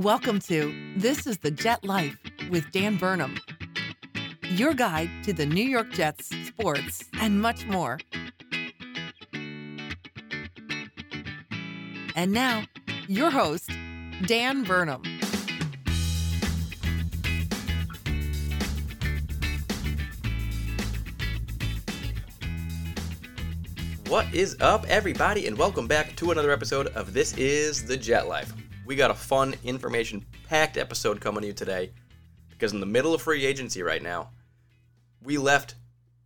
Welcome to This is the Jet Life with Dan Burnham, your guide to the New York Jets, sports, and much more. And now, your host, Dan Burnham. What is up, everybody, and welcome back to another episode of This is the Jet Life. We got a fun, information packed episode coming to you today because, in the middle of free agency right now, we left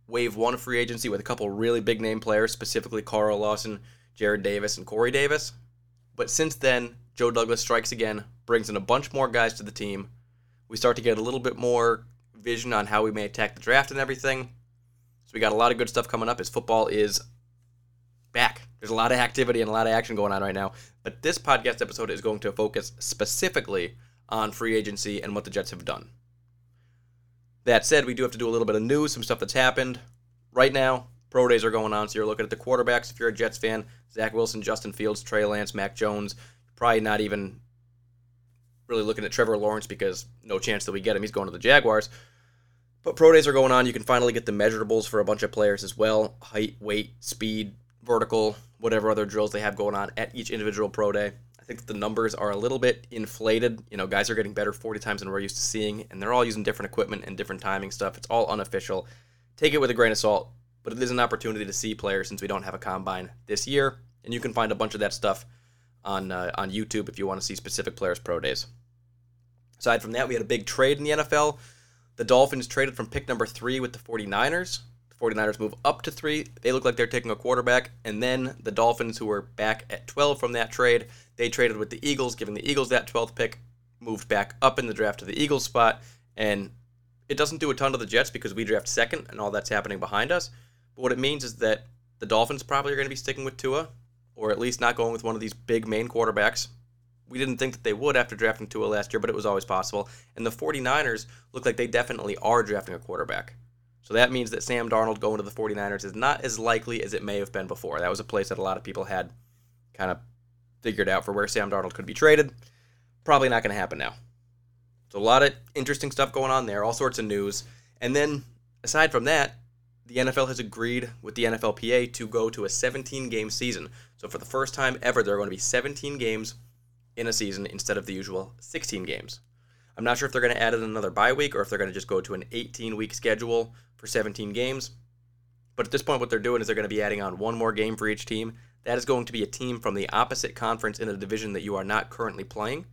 wave one free agency with a couple really big name players, specifically Carl Lawson, Jarrad Davis, and Corey Davis. But since then, Joe Douglas strikes again, brings in a bunch more guys to the team. We start to get a little bit more vision on how we may attack the draft and everything. So we got a lot of good stuff coming up as football is back. There's a lot of activity and a lot of action going on right now. But this podcast episode is going to focus specifically on free agency and what the Jets have done. That said, we do have to do a little bit of news, some stuff that's happened. Right now, pro days are going on, so you're looking at the quarterbacks. If you're a Jets fan, Zach Wilson, Justin Fields, Trey Lance, Mac Jones. Probably not even really looking at Trevor Lawrence because no chance that we get him. He's going to the Jaguars. But pro days are going on. You can finally get the measurables for a bunch of players as well height, weight, speed, vertical, whatever other drills they have going on at each individual pro day. I think the numbers are a little bit inflated. You know, guys are getting better 40 times than we're used to seeing, and they're all using different equipment and different timing stuff. It's all unofficial. Take it with a grain of salt, but it is an opportunity to see players since we don't have a combine this year, and you can find a bunch of that stuff on uh, on YouTube if you want to see specific players' pro days. Aside from that, we had a big trade in the NFL. The Dolphins traded from pick number three with the 49ers. The 49ers move up to three. They look like they're taking a quarterback. And then the Dolphins, who were back at 12 from that trade, they traded with the Eagles, giving the Eagles that 12th pick, moved back up in the draft to the Eagles spot. And it doesn't do a ton to the Jets because we draft second and all that's happening behind us. But what it means is that the Dolphins probably are going to be sticking with Tua, or at least not going with one of these big main quarterbacks. We didn't think that they would after drafting Tua last year, but it was always possible. And the 49ers look like they definitely are drafting a quarterback. So that means that Sam Darnold going to the 49ers is not as likely as it may have been before. That was a place that a lot of people had kind of figured out for where Sam Darnold could be traded. Probably not going to happen now. So a lot of interesting stuff going on there, all sorts of news. And then aside from that, the NFL has agreed with the NFLPA to go to a 17 game season. So for the first time ever, there are going to be 17 games in a season instead of the usual 16 games. I'm not sure if they're going to add in another bye week or if they're going to just go to an 18 week schedule for 17 games. But at this point, what they're doing is they're going to be adding on one more game for each team. That is going to be a team from the opposite conference in a division that you are not currently playing.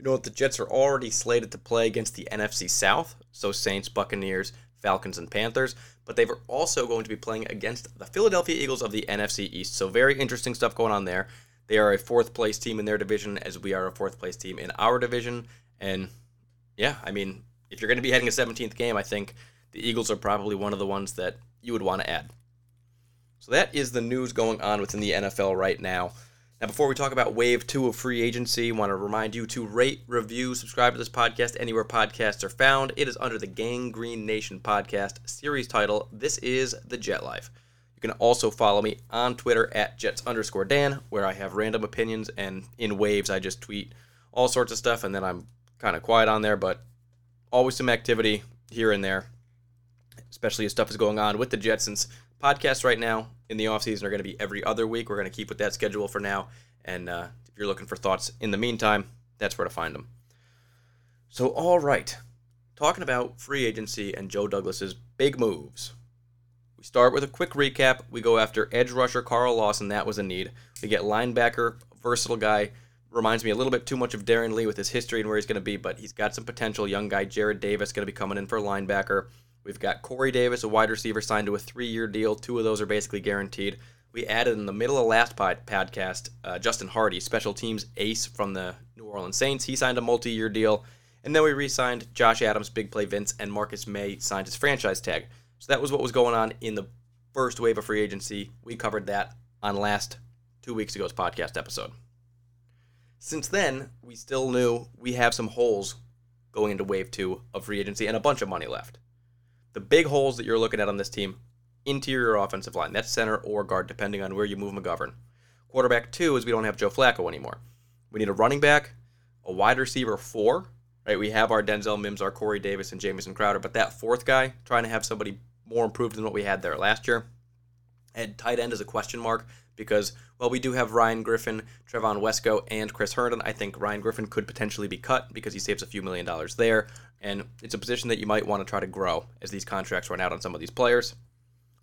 You know what? The Jets are already slated to play against the NFC South, so Saints, Buccaneers, Falcons, and Panthers, but they were also going to be playing against the Philadelphia Eagles of the NFC East. So very interesting stuff going on there. They are a fourth place team in their division, as we are a fourth place team in our division. And yeah, I mean, if you're going to be heading a 17th game, I think the Eagles are probably one of the ones that you would want to add. So that is the news going on within the NFL right now. Now, before we talk about wave two of free agency, I want to remind you to rate, review, subscribe to this podcast anywhere podcasts are found. It is under the Gang Green Nation podcast series title. This is The Jet Life. You can also follow me on Twitter at Jets underscore Dan, where I have random opinions and in waves I just tweet all sorts of stuff, and then I'm kind of quiet on there, but always some activity here and there, especially as stuff is going on with the Jets since podcasts right now in the offseason are going to be every other week. We're going to keep with that schedule for now. And uh, if you're looking for thoughts in the meantime, that's where to find them. So, all right. Talking about free agency and Joe Douglas's big moves. We start with a quick recap. We go after edge rusher Carl Lawson. That was a need. We get linebacker, versatile guy. Reminds me a little bit too much of Darron Lee with his history and where he's going to be, but he's got some potential. Young guy Jarrad Davis going to be coming in for a linebacker. We've got Corey Davis, a wide receiver, signed to a three-year deal. Two of those are basically guaranteed. we added in the middle of last pod- podcast uh, Justin Hardy, special teams ace from the New Orleans Saints. He signed a multi year deal. And then we re signed Josh Adams, Big Play Vince, and Marcus Maye signed his franchise tag. So that was what was going on in the first wave of free agency. We covered that on last two weeks ago's podcast episode. Since then, we still knew we have some holes going into wave two of free agency and a bunch of money left. The big holes that you're looking at on this team interior offensive line. That's center or guard, depending on where you move McGovern. Quarterback two is we don't have Joe Flacco anymore. We need a running back, a wide receiver four, right? We have our Denzel Mims, our Corey Davis, and Jamison Crowder, but that fourth guy, trying to have somebody more improved than what we had there last year. And tight end is a question mark because, well, we do have Ryan Griffin, Trevon Wesco, and Chris Herndon. I think Ryan Griffin could potentially be cut because he saves a few million dollars there. And it's a position that you might want to try to grow as these contracts run out on some of these players.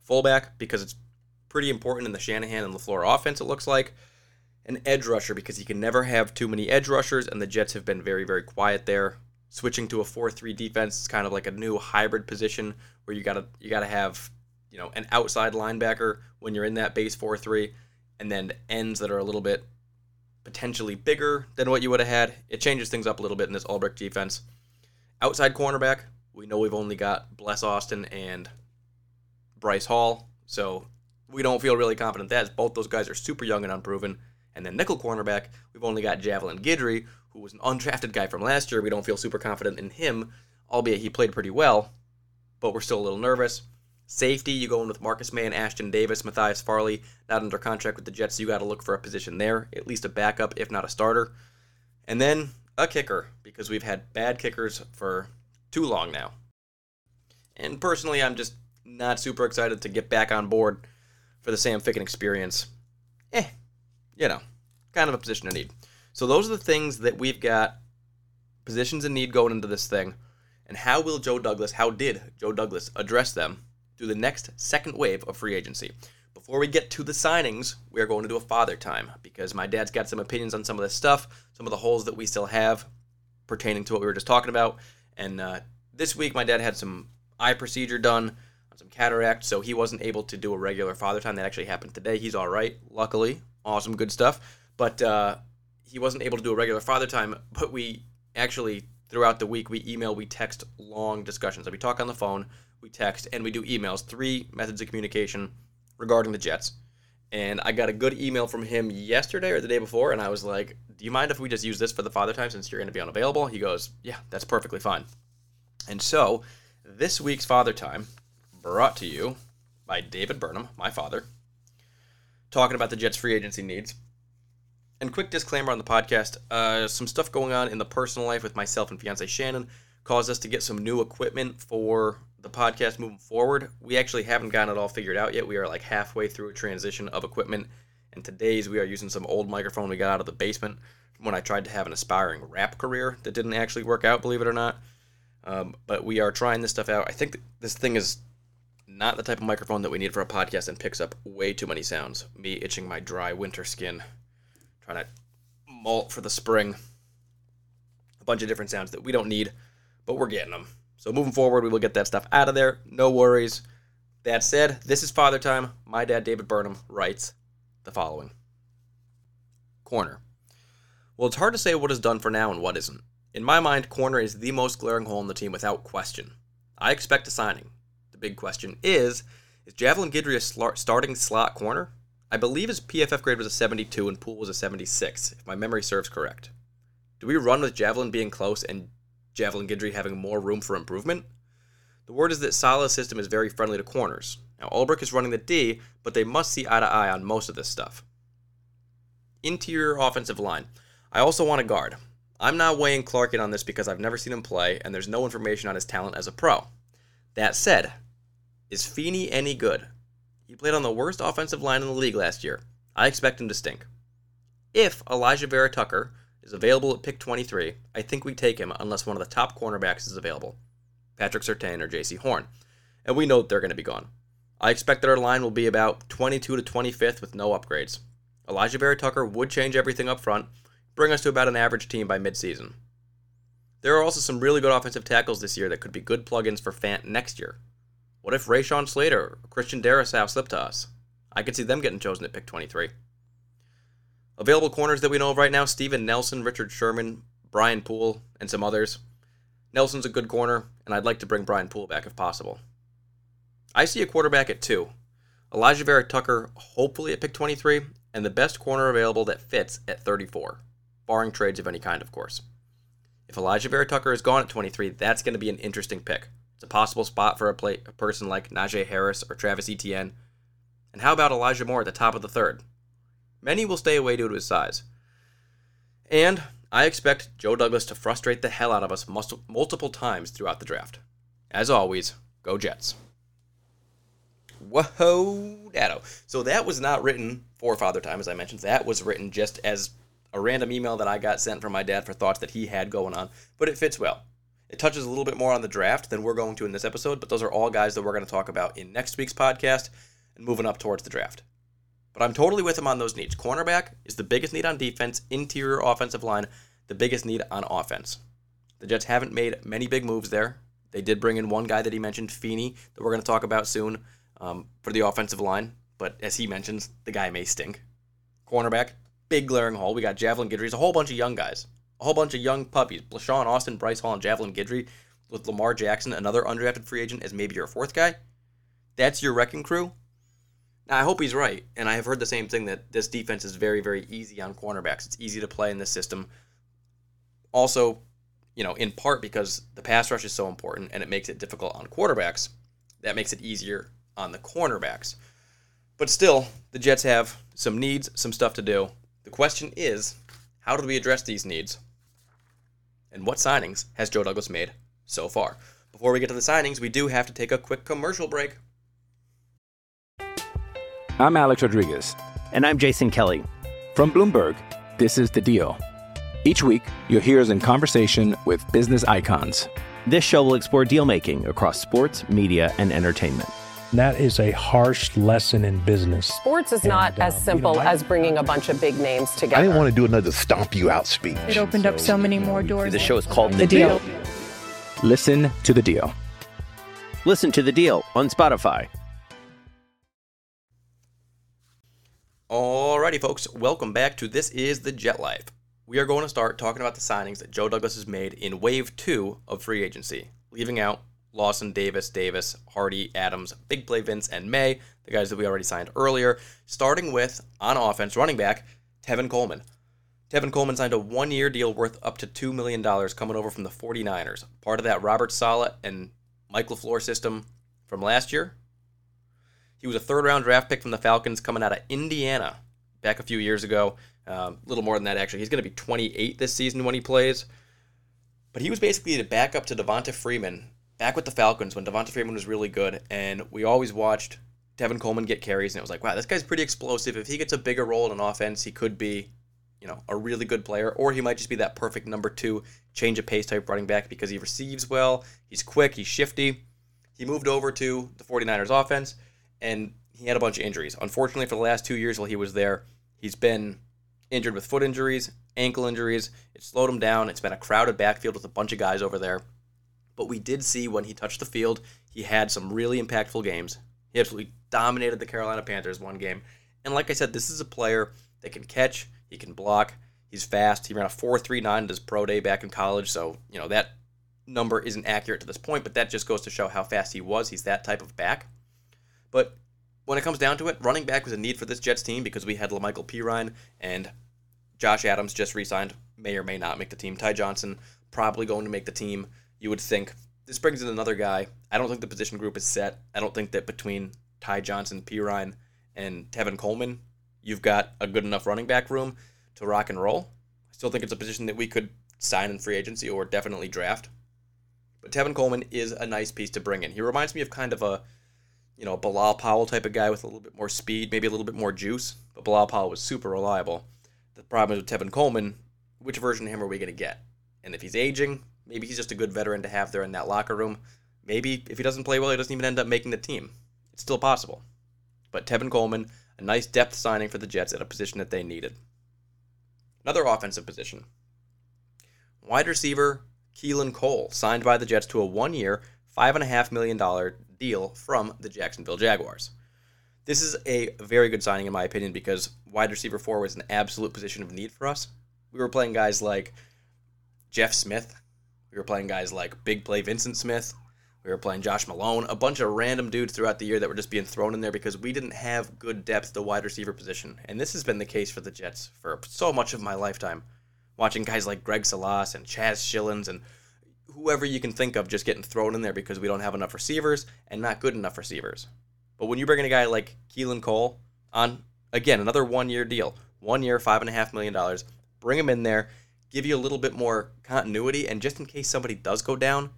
Fullback, because it's pretty important in the Shanahan and LaFleur offense, it looks like. An edge rusher, because you can never have too many edge rushers, and the Jets have been very, very quiet there. Switching to a 4 3 defense is kind of like a new hybrid position where you gotta you gotta have you know an outside linebacker when you're in that base 4 3, and then ends that are a little bit potentially bigger than what you would have had. It changes things up a little bit in this Ulbrich defense. Outside cornerback, we know we've only got Bless Austin and Bryce Hall, so we don't feel really confident that both those guys are super young and unproven. And then nickel cornerback, we've only got Javelin Guidry, who was an undrafted guy from last year. We don't feel super confident in him, albeit he played pretty well, but we're still a little nervous. Safety, you go in with Marcus Maye and Ashtyn Davis, Matthias Farley, not under contract with the Jets, so you got to look for a position there, at least a backup, if not a starter. And then a kicker, because we've had bad kickers for too long now. And personally, I'm just not super excited to get back on board for the Sam Ficken experience. Eh, you know, kind of a position of need. So those are the things that we've got positions in need going into this thing. And how will Joe Douglas, how did Joe Douglas address them through the next second wave of free agency? Before we get to the signings, we are going to do a father time because my dad's got some opinions on some of this stuff, some of the holes that we still have pertaining to what we were just talking about. And uh, this week, my dad had some eye procedure done on some cataract, so he wasn't able to do a regular father time. That actually happened today. He's all right, luckily. Awesome, good stuff. But uh, he wasn't able to do a regular father time, but we actually, throughout the week, we email, we text long discussions. So we talk on the phone, we text, and we do emails. Three methods of communication regarding the Jets. And I got a good email from him yesterday or the day before, and I was like, Do you mind if we just use this for the father time since you're going to be unavailable? He goes, Yeah, that's perfectly fine. And so, this week's father time brought to you by David Burnham, my father, talking about the Jets free agency needs. And quick disclaimer on the podcast uh, some stuff going on in the personal life with myself and fiance Shannon caused us to get some new equipment for the podcast moving forward. We actually haven't gotten it all figured out yet. We are like halfway through a transition of equipment. And today's we are using some old microphone we got out of the basement when I tried to have an aspiring rap career that didn't actually work out, believe it or not. Um, but we are trying this stuff out. I think this thing is not the type of microphone that we need for a podcast and picks up way too many sounds. Me itching my dry winter skin, trying to malt for the spring. A bunch of different sounds that we don't need, but we're getting them. So moving forward, we will get that stuff out of there. No worries. That said, this is Father Time. My dad, David Burnham, writes the following Corner. Well, it's hard to say what is done for now and what isn't. In my mind, corner is the most glaring hole in the team without question. I expect a signing. The big question is is Javelin Guidry a sl- starting slot corner? I believe his PFF grade was a 72 and Poole was a 76, if my memory serves correct. Do we run with Javelin being close and Javelin Guidry having more room for improvement? The word is that Saleh's system is very friendly to corners. Now, Ulbrich is running the D, but they must see eye to eye on most of this stuff. Interior offensive line. I also want a guard. I'm not weighing Clark in on this because I've never seen him play, and there's no information on his talent as a pro. That said, is Feeney any good? He played on the worst offensive line in the league last year. I expect him to stink. If Elijah Vera Tucker is available at pick 23, I think we take him unless one of the top cornerbacks is available Patrick Surtain or Jaycee Horn. And we know they're going to be gone. I expect that our line will be about 22 to 25th with no upgrades. Elijah Vera Tucker would change everything up front, bring us to about an average team by midseason. There are also some really good offensive tackles this year that could be good plugins for Fant next year. What if Rashawn Slater or Christian Darrisaw slip to us? I could see them getting chosen at pick 23. Available corners that we know of right now Steven Nelson, Richard Sherman, Brian Poole, and some others. Nelson's a good corner, and I'd like to bring Brian Poole back if possible. I see a quarterback at two. Elijah Vera Tucker, hopefully at pick 23, and the best corner available that fits at 34, barring trades of any kind, of course. If Elijah Vera Tucker is gone at 23, that's going to be an interesting pick. It's a possible spot for a, play, a person like Najee Harris or Travis Etienne. And how about Elijah Moore at the top of the third? Many will stay away due to his size. And I expect Joe Douglas to frustrate the hell out of us multiple times throughout the draft. As always, go Jets. Whoa, Dado. So that was not written for Father Time, as I mentioned. That was written just as a random email that I got sent from my dad for thoughts that he had going on, but it fits well. It touches a little bit more on the draft than we're going to in this episode, but those are all guys that we're going to talk about in next week's podcast and moving up towards the draft. But I'm totally with him on those needs. Cornerback is the biggest need on defense, interior offensive line, the biggest need on offense. The Jets haven't made many big moves there. They did bring in one guy that he mentioned, Feeney, that we're going to talk about soon um, for the offensive line. But as he mentions, the guy may stink. Cornerback, big glaring hole. We got Javelin Guidry, a whole bunch of young guys a whole bunch of young puppies. Bless Austin, Bryce Hall, and Javelin Guidry with Lamar Jackson, another undrafted free agent, as maybe your fourth guy. That's your wrecking crew. Now, I hope he's right, and I have heard the same thing that this defense is very, very easy on cornerbacks. It's easy to play in this system. Also, you know, in part because the pass rush is so important and it makes it difficult on quarterbacks, that makes it easier on the cornerbacks. But still, the Jets have some needs, some stuff to do. The question is, how do we address these needs? And what signings has Joe Douglas made so far? Before we get to the signings, we do have to take a quick commercial break. I'm Alex Rodriguez. And I'm Jason Kelly. From Bloomberg, this is The Deal. Each week, you'll hear us in conversation with business icons. This show will explore deal making across sports, media, and entertainment. That is a harsh lesson in business. Sports is not And, as simple you know, I- as bringing a bunch of big names together. I didn't want to do another stomp you out speech. It opened up so many more doors. The show is called The Deal. Listen to the deal. Listen to the deal on Spotify. Alrighty, folks, welcome back to This is the Jet Life. We are going to start talking about the signings that Joe Douglas has made in Wave 2 of free agency, leaving out Lawson, Davis, Davis, Hardy, Adams, Big Play Vince, and Maye, the guys that we already signed earlier, starting with, on offense, running back, Tevin Coleman. Tevin Coleman signed a one year deal worth up to $2 million coming over from the 49ers, part of that Robert Saleh and Mike LaFleur system from last year. He was a third round draft pick from the Falcons coming out of Indiana back a few years ago. A little more than that, actually. He's going to be 28 this season when he plays. But he was basically the backup to Devonta Freeman back with the Falcons when Devonta Freeman was really good. And we always watched Devin Coleman get carries, and it was like, wow, this guy's pretty explosive. If he gets a bigger role in an offense, he could be, you know, a really good player, or he might just be that perfect number two change of pace type running back because he receives well, he's quick, he's shifty. He moved over to the 49ers offense, and he had a bunch of injuries. Unfortunately, for the last two years while he was there, he's been injured with foot injuries, ankle injuries. It slowed him down. It's been a crowded backfield with a bunch of guys over there. But we did see when he touched the field, he had some really impactful games. He absolutely dominated the Carolina Panthers one game. And like I said, this is a player that can catch, he can block, he's fast. He ran a 4.39 at his pro day back in college, so, you know, that number isn't accurate to this point, but that just goes to show how fast he was. He's that type of back. But when it comes down to it, running back was a need for this Jets team because we had La'Mical Perine and Josh Adams just re-signed, may or may not make the team. Ty Johnson probably going to make the team. You would think this brings in another guy. I don't think the position group is set. I don't think that between Ty Johnson, Perine, and Tevin Coleman, you've got a good enough running back room to rock and roll. I still think it's a position that we could sign in free agency or definitely draft. But Tevin Coleman is a nice piece to bring in. He reminds me of kind of a, you know, Bilal Powell type of guy with a little bit more speed, maybe a little bit more juice. But Bilal Powell was super reliable. The problem is with Tevin Coleman, which version of him are we going to get? And if he's aging, maybe he's just a good veteran to have there in that locker room. Maybe if he doesn't play well, he doesn't even end up making the team. It's still possible. But Tevin Coleman, a nice depth signing for the Jets at a position that they needed. Another offensive position. Wide receiver Keelan Cole signed by the Jets to a one year, $5.5 million deal from the Jacksonville Jaguars. This is a very good signing, in my opinion, because wide receiver four was an absolute position of need for us. We were playing guys like Jeff Smith. We were playing guys like Big Play Vincent Smith. We were playing Josh Malone, a bunch of random dudes throughout the year that were just being thrown in there because we didn't have good depth the wide receiver position. And this has been the case for the Jets for so much of my lifetime. Watching guys like Greg Salas and Chaz Schilens and whoever you can think of just getting thrown in there because we don't have enough receivers and not good enough receivers. But when you bring in a guy like Keelan Cole on, again, another one year deal, one year, $5.5 million, bring him in there, give you a little bit more continuity, and just in case somebody does go down,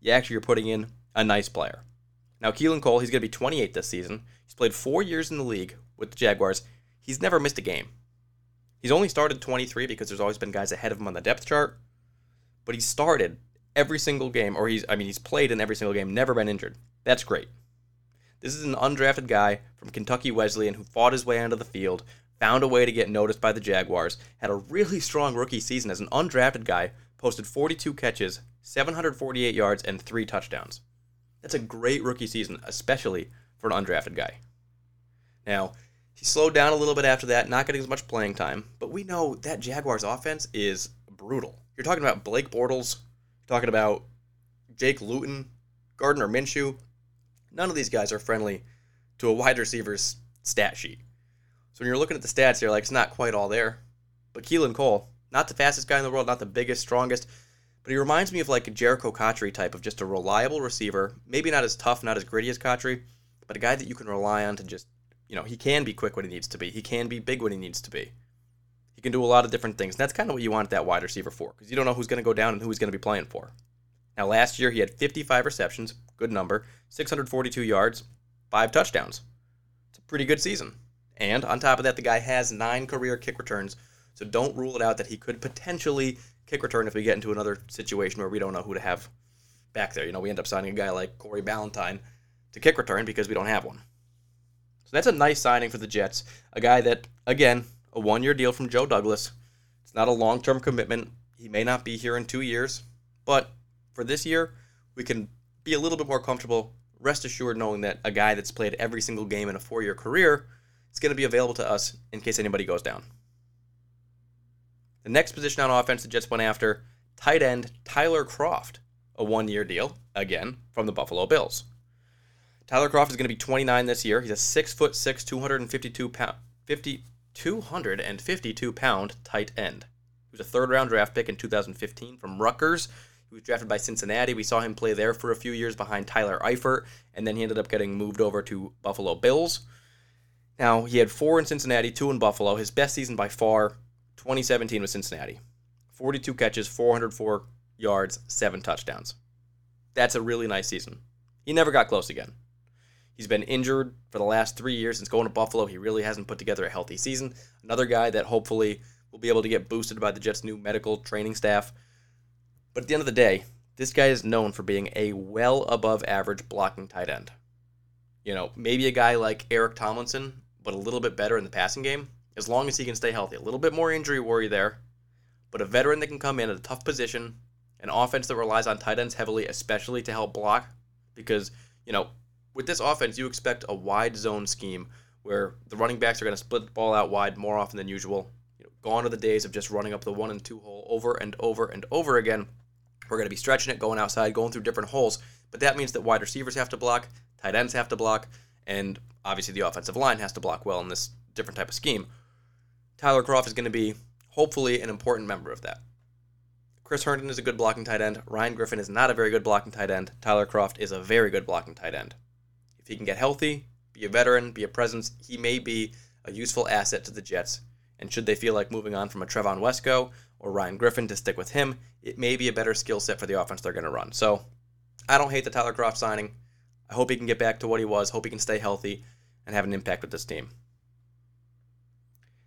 you actually are putting in a nice player. Now, Keelan Cole, he's going to be 28 this season. He's played four years in the league with the Jaguars. He's never missed a game. He's only started 23 because there's always been guys ahead of him on the depth chart, but he started every single game, or he's, I mean, he's played in every single game, never been injured. That's great. This is an undrafted guy from Kentucky Wesleyan who fought his way onto the field, found a way to get noticed by the Jaguars, had a really strong rookie season as an undrafted guy, posted 42 catches, 748 yards, and three touchdowns. That's a great rookie season, especially for an undrafted guy. Now, he slowed down a little bit after that, not getting as much playing time, but we know that Jaguars offense is brutal. You're talking about Blake Bortles, you're talking about Jake Luton, Gardner Minshew. None of these guys are friendly to a wide receiver's stat sheet. So when you're looking at the stats, you're like, it's not quite all there. But Keelan Cole, not the fastest guy in the world, not the biggest, strongest, but he reminds me of like a Jerricho Cotchery type of just a reliable receiver. Maybe not as tough, not as gritty as Cotchery, but a guy that you can rely on to just, you know, he can be quick when he needs to be. He can be big when he needs to be. He can do a lot of different things. And that's kind of what you want that wide receiver for, because you don't know who's going to go down and who he's going to be playing for. Now, last year he had 55 receptions, good number, 642 yards, five touchdowns. It's a pretty good season. And on top of that, the guy has nine career kick returns, so don't rule it out that he could potentially kick return if we get into another situation where we don't know who to have back there. You know, we end up signing a guy like Corey Ballentine to kick return because we don't have one. So that's a nice signing for the Jets. A guy that, again, a one year deal from Joe Douglas. It's not a long term commitment. He may not be here in two years, but for this year, we can be a little bit more comfortable. Rest assured knowing that a guy that's played every single game in a four year career is going to be available to us in case anybody goes down. The next position on offense the Jets went after, tight end Tyler Kroft, a one year deal, again, from the Buffalo Bills. Tyler Kroft is going to be 29 this year. He's a 6 foot 6, 252 pound, 50, 252 pound tight end. He was a third round draft pick in 2015 from Rutgers. He was drafted by Cincinnati. We saw him play there for a few years behind Tyler Eifert, and then he ended up getting moved over to Buffalo Bills. Now, he had four in Cincinnati, two in Buffalo. His best season by far 2017 with Cincinnati. 42 catches, 404 yards, seven touchdowns. That's a really nice season. He never got close again. He's been injured for the last three years since going to Buffalo. He really hasn't put together a healthy season. Another guy that hopefully will be able to get boosted by the Jets' new medical training staff. But at the end of the day, this guy is known for being a well above average blocking tight end. You know, maybe a guy like Eric Tomlinson, but a little bit better in the passing game as long as he can stay healthy. A little bit more injury worry there, but a veteran that can come in at a tough position, an offense that relies on tight ends heavily, especially to help block, because, you know, with this offense, you expect a wide zone scheme where the running backs are going to split the ball out wide more often than usual. You know, gone are the days of just running up the one and two hole over and over and over again. We're going to be stretching it, going outside, going through different holes, but that means that wide receivers have to block, tight ends have to block, and obviously the offensive line has to block well in this different type of scheme. Tyler Kroft is going to be hopefully an important member of that. Chris Herndon is a good blocking tight end. Ryan Griffin is not a very good blocking tight end. Tyler Kroft is a very good blocking tight end. If he can get healthy, be a veteran, be a presence, he may be a useful asset to the Jets. And should they feel like moving on from a Trevon Wesco or Ryan Griffin to stick with him, it may be a better skill set for the offense they're going to run. So I don't hate the Tyler Kroft signing. I hope he can get back to what he was, hope he can stay healthy and have an impact with this team.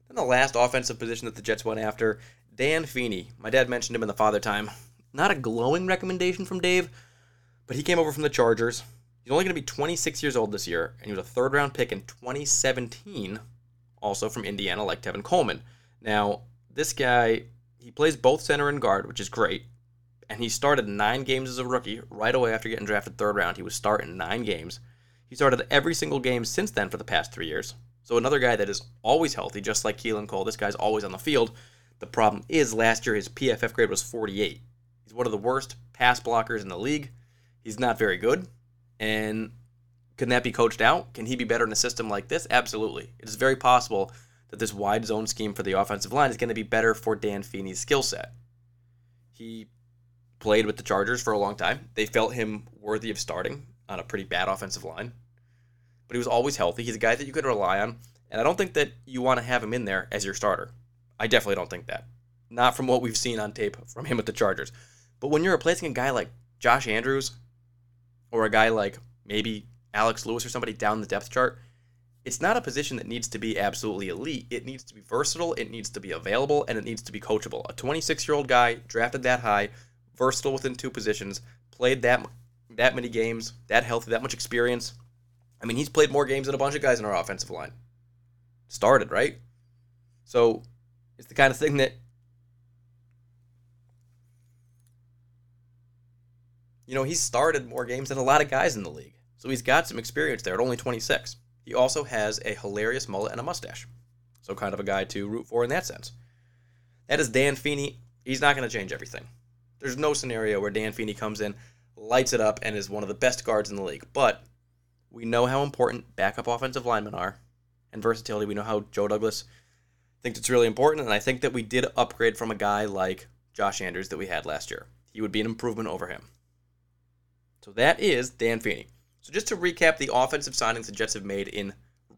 Then the last offensive position that the Jets went after, Dan Feeney. My dad mentioned him in the father time. Not a glowing recommendation from Dave, but he came over from the Chargers. He's only going to be 26 years old this year, and he was a third round pick in 2017, also from Indiana, like Tevin Coleman. Now, this guy, he plays both center and guard, which is great. And he started nine games as a rookie right away after getting drafted third round. He was starting nine games. He started every single game since then for the past three years. So another guy that is always healthy, just like Keelan Cole. This guy's always on the field. The problem is last year his PFF grade was 48. He's one of the worst pass blockers in the league. He's not very good. And can that be coached out? Can he be better in a system like this? Absolutely. It is very possible that this wide zone scheme for the offensive line is going to be better for Dan Feeney's skill set. He played with the Chargers for a long time. They felt him worthy of starting on a pretty bad offensive line. But he was always healthy. He's a guy that you could rely on. And I don't think that you want to have him in there as your starter. I definitely don't think that. Not from what we've seen on tape from him with the Chargers. But when you're replacing a guy like Josh Andrews or a guy like maybe Alex Lewis or somebody down the depth chart, it's not a position that needs to be absolutely elite. It needs to be versatile, it needs to be available, and it needs to be coachable. A 26 year old guy drafted that high, versatile within two positions, played that that many games, that healthy, that much experience. I mean, he's played more games than a bunch of guys in our offensive line. Started, right? So it's the kind of thing that you know, he's started more games than a lot of guys in the league. So he's got some experience there at only 26. He also has a hilarious mullet and a mustache. So kind of a guy to root for in that sense. That is Dan Feeney. He's not going to change everything. There's no scenario where Dan Feeney comes in, lights it up, and is one of the best guards in the league. But we know how important backup offensive linemen are and versatility. We know how Joe Douglas thinks it's really important, and I think that we did upgrade from a guy like Josh Andrews that we had last year. He would be an improvement over him. So that is Dan Feeney. So just to recap the offensive signings the Jets have made in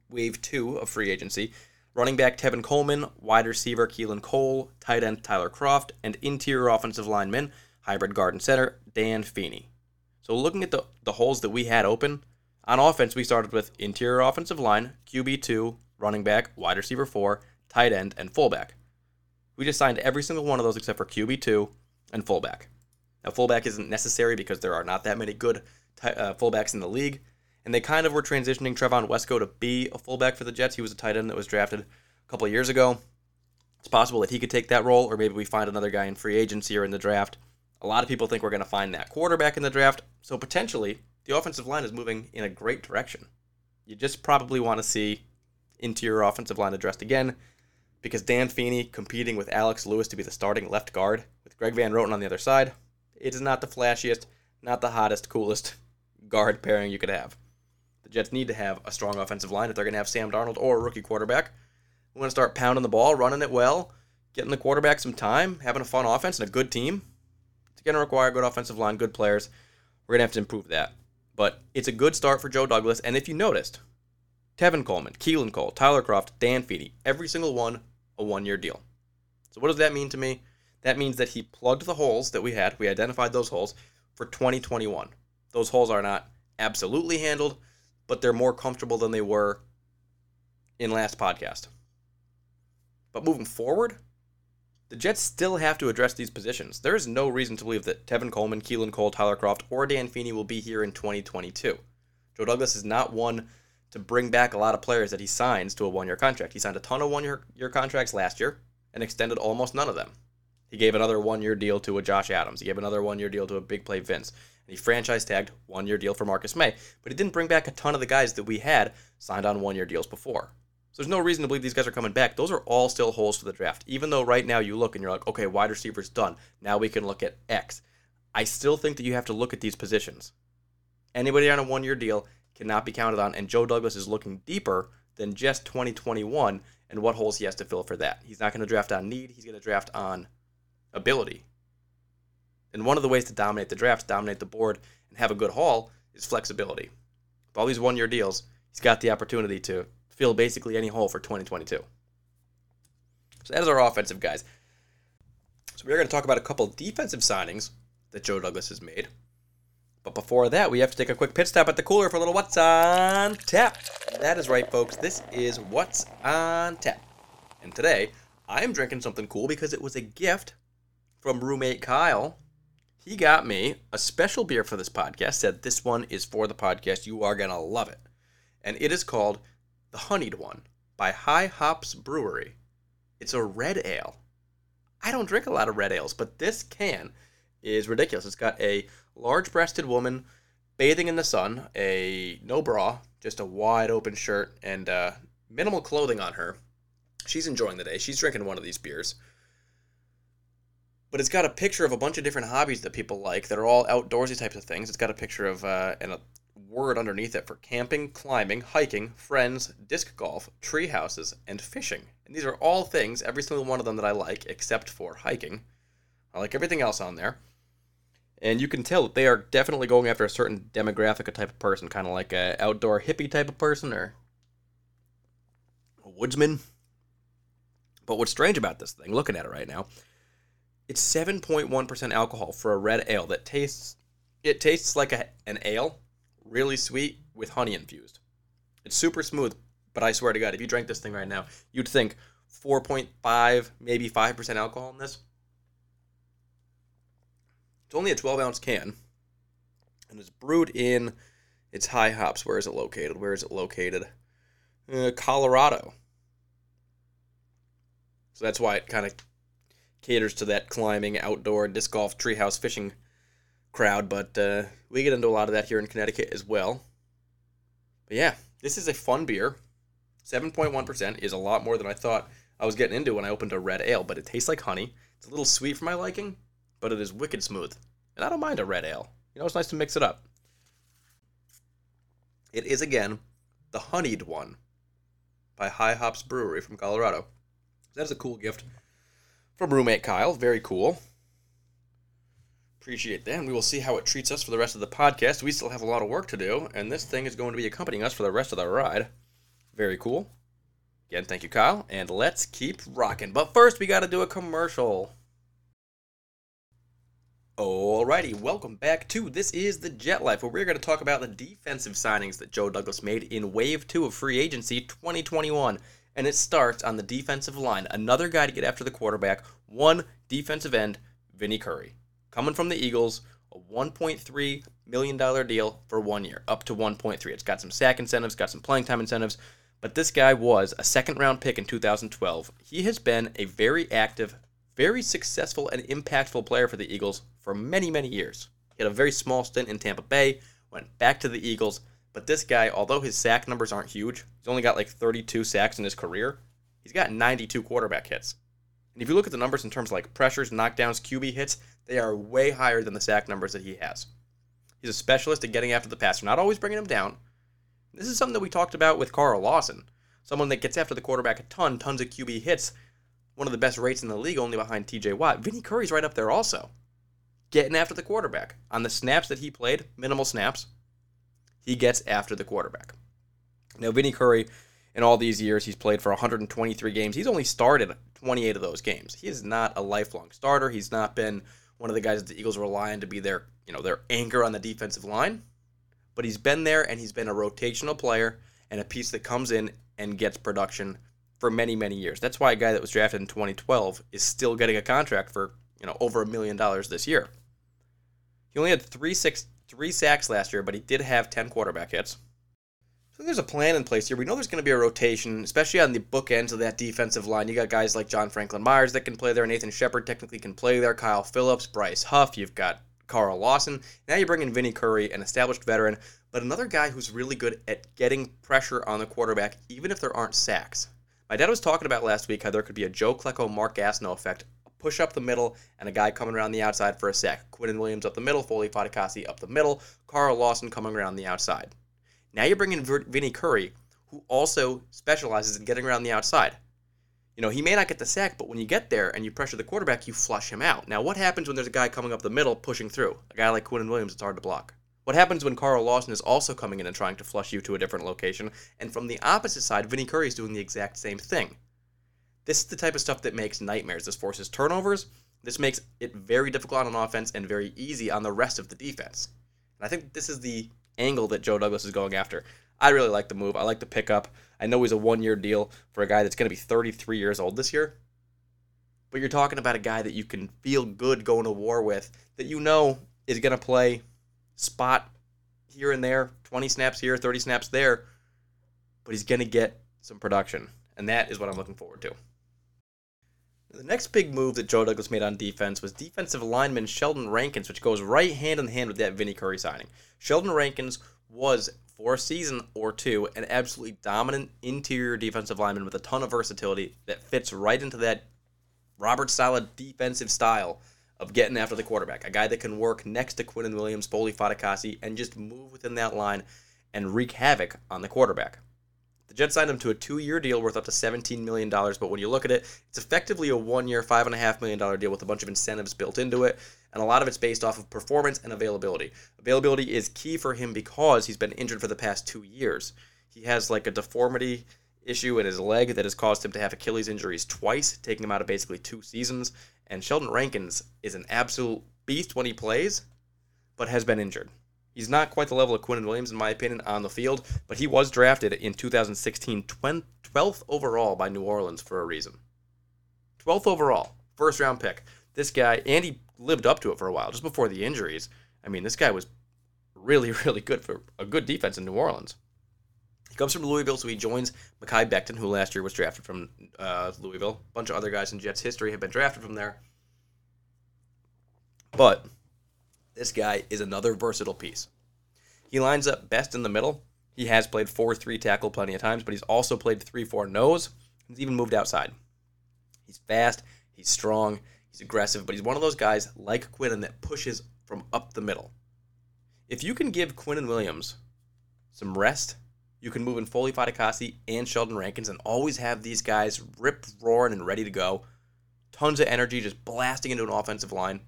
wave two of free agency, running back Tevin Coleman, wide receiver Keelan Cole, tight end Tyler Kroft, and interior offensive lineman, hybrid guard and center, Dan Feeney. So looking at the, the holes that we had open, on offense we started with interior offensive line, QB2, running back, wide receiver 4, tight end, and fullback. We just signed every single one of those except for QB2 and fullback. Now, fullback isn't necessary because there are not that many good t- uh, fullbacks in the league, and they kind of were transitioning Trevon Wesco to be a fullback for the Jets. He was a tight end that was drafted a couple years ago. It's possible that he could take that role, or maybe we find another guy in free agency or in the draft. A lot of people think we're going to find that quarterback in the draft, so potentially the offensive line is moving in a great direction. You just probably want to see interior offensive line addressed again because Dan Feeney competing with Alex Lewis to be the starting left guard with Greg Van Roten on the other side. It is not the flashiest, not the hottest, coolest guard pairing you could have. The Jets need to have a strong offensive line if they're going to have Sam Darnold or a rookie quarterback. We want to start pounding the ball, running it well, getting the quarterback some time, having a fun offense and a good team. It's going to require a good offensive line, good players. We're going to have to improve that. But it's a good start for Joe Douglas. And if you noticed, Tevin Coleman, Keelan Cole, Tyler Kroft, Dan Feeney, every single one a one year deal. So, what does that mean to me? That means that he plugged the holes that we had. We identified those holes for 2021. Those holes are not absolutely handled, but they're more comfortable than they were in last podcast. But moving forward, the Jets still have to address these positions. There is no reason to believe that Tevin Coleman, Keelan Cole, Tyler Kroft, or Dan Feeney will be here in 2022. Joe Douglas is not one to bring back a lot of players that he signs to a one year contract. He signed a ton of one year contracts last year and extended almost none of them. He gave another one year deal to a Josh Adams. He gave another one year deal to a big play Vince. And he franchise tagged one year deal for Marcus Maye, But he didn't bring back a ton of the guys that we had signed on one year deals before. So there's no reason to believe these guys are coming back. Those are all still holes for the draft. Even though right now you look and you're like, okay, wide receiver's done. Now we can look at X. I still think that you have to look at these positions. Anybody on a one year deal cannot be counted on, and Joe Douglas is looking deeper than just 2021 and what holes he has to fill for that. He's not going to draft on need, he's going to draft on ability. And one of the ways to dominate the draft, dominate the board, and have a good haul is flexibility. With all these one year deals, he's got the opportunity to fill basically any hole for 2022. So that is our offensive guys. So we're going to talk about a couple defensive signings that Joe Douglas has made. But before that, we have to take a quick pit stop at the cooler for a little What's on Tap. That is right, folks. This is What's on Tap. And today, I am drinking something cool because it was a gift from roommate Kyle. He got me a special beer for this podcast, said this one is for the podcast. You are to love it. And it is called The Honeyed One by High Hops Brewery. It's a red ale. I don't drink a lot of red ales, but this can is ridiculous. It's got a large breasted woman bathing in the sun, a no bra, just a wide open shirt, and uh, minimal clothing on her. She's enjoying the day. She's drinking one of these beers. But it's got a picture of a bunch of different hobbies that people like that are all outdoorsy types of things. It's got a picture of uh, and a word underneath it for camping, climbing, hiking, friends, disc golf, tree houses, and fishing. And these are all things, every single one of them that I like, except for hiking. I like everything else on there. And you can tell that they are definitely going after a certain demographic, a type of person, kind of like a outdoor hippie type of person or a woodsman. But what's strange about this thing, looking at it right now, it's 7.1% alcohol for a red ale that tastes it tastes like a, an ale, really sweet with honey infused. It's super smooth, but I swear to God, if you drank this thing right now, you'd think 4.5, maybe 5% alcohol in this. It's only a 12 ounce can, and it's brewed in its high hops. Where is it located? Where is it located? Uh, Colorado. So that's why it kind of caters to that climbing, outdoor, disc golf, treehouse fishing crowd. But uh, we get into a lot of that here in Connecticut as well. But yeah, this is a fun beer. 7.1% is a lot more than I thought I was getting into when I opened a red ale, but it tastes like honey. It's a little sweet for my liking, but it is wicked smooth. And I don't mind a red ale. You know, it's nice to mix it up. It is, again, the honeyed one by High Hops Brewery from Colorado. That's a cool gift from roommate Kyle. Very cool. Appreciate that. And we will see how it treats us for the rest of the podcast. We still have a lot of work to do, and this thing is going to be accompanying us for the rest of the ride. Very cool. Again, thank you, Kyle. And let's keep rocking. But first, we got to do a commercial. Alrighty, welcome back to This is the Jet Life, where we're going to talk about the defensive signings that Joe Douglas made in Wave 2 of Free Agency 2021 and it starts on the defensive line. Another guy to get after the quarterback, one defensive end, Vinny Curry. Coming from the Eagles, a $1.3 million deal for one year, up to 1.3. It's got some sack incentives, got some playing time incentives, but this guy was a second round pick in 2012. He has been a very active, very successful, and impactful player for the Eagles for many, many years. He had a very small stint in Tampa Bay, went back to the Eagles, but this guy, although his sack numbers aren't huge, he's only got like 32 sacks in his career. He's got 92 quarterback hits. And if you look at the numbers in terms of like pressures, knockdowns, QB hits, they are way higher than the sack numbers that he has. He's a specialist at getting after the passer, not always bringing him down. This is something that we talked about with Carl Lawson, someone that gets after the quarterback a ton, tons of QB hits, one of the best rates in the league, only behind TJ Watt. Vinny Curry's right up there also, getting after the quarterback on the snaps that he played, minimal snaps, he gets after the quarterback. Now, Vinny Curry, in all these years, he's played for 123 games. He's only started 28 of those games. He is not a lifelong starter. He's not been one of the guys that the Eagles rely on to be their, you know, their anchor on the defensive line. But he's been there and he's been a rotational player and a piece that comes in and gets production for many, many years. That's why a guy that was drafted in 2012 is still getting a contract for, you know, over a million dollars this year. He only had three six three sacks last year, but he did have 10 quarterback hits. So there's a plan in place here. We know there's going to be a rotation, especially on the bookends of that defensive line. You got guys like John Franklin Myers that can play there. Nathan Shepherd technically can play there. Kyle Phillips, Bryce Huff. You've got Carl Lawson. Now you bring in Vinny Curry, an established veteran, but another guy who's really good at getting pressure on the quarterback, even if there aren't sacks. My dad was talking about last week how there could be a Joe Klecko, Mark Gastineau effect push up the middle, and a guy coming around the outside for a sack. Quinnen Williams up the middle, Foley Fatukasi up the middle, Carl Lawson coming around the outside. Now you're bringing in Vinny Curry, who also specializes in getting around the outside. You know, he may not get the sack, but when you get there and you pressure the quarterback, you flush him out. Now, what happens when there's a guy coming up the middle pushing through? A guy like Quinnen Williams, it's hard to block. What happens when Carl Lawson is also coming in and trying to flush you to a different location? And from the opposite side, Vinny Curry is doing the exact same thing. This is the type of stuff that makes nightmares. This forces turnovers. This makes it very difficult on offense and very easy on the rest of the defense. And I think this is the angle that Joe Douglas is going after. I really like the move. I like the pickup. I know he's a one year deal for a guy that's going to be 33 years old this year. But you're talking about a guy that you can feel good going to war with, that you know is going to play spot here and there, 20 snaps here, 30 snaps there, but he's going to get some production. And that is what I'm looking forward to. The next big move that Joe Douglas made on defense was defensive lineman Sheldon Rankins, which goes right hand in hand with that Vinny Curry signing. Sheldon Rankins was, for a season or two, an absolutely dominant interior defensive lineman with a ton of versatility that fits right into that Robert Saleh defensive style of getting after the quarterback. A guy that can work next to Quinnen Williams, Foley Fatukasi, and just move within that line and wreak havoc on the quarterback. The Jets signed him to a two-year deal worth up to $17 million, but when you look at it, it's effectively a one-year, $5.5 million deal with a bunch of incentives built into it, and a lot of it's based off of performance and availability. Availability is key for him because he's been injured for the past two years. He has like a deformity issue in his leg that has caused him to have Achilles injuries twice, taking him out of basically two seasons. And Sheldon Rankins is an absolute beast when he plays, but has been injured. He's not quite the level of Quinnen Williams, in my opinion, on the field, but he was drafted in 2016, 12th overall by New Orleans for a reason. 12th overall, first round pick. This guy, and he lived up to it for a while, just before the injuries. I mean, this guy was really, really good for a good defense in New Orleans. He comes from Louisville, so he joins Mekhi Becton, who last year was drafted from uh, Louisville. A bunch of other guys in Jets history have been drafted from there. But this guy is another versatile piece. He lines up best in the middle. He has played 4 3 tackle plenty of times, but he's also played 3 4 nose. He's even moved outside. He's fast, he's strong, he's aggressive, but he's one of those guys like Quinnen that pushes from up the middle. If you can give Quinnen Williams some rest, you can move in Foley Fatukasi and Sheldon Rankins and always have these guys rip roaring and ready to go. Tons of energy just blasting into an offensive line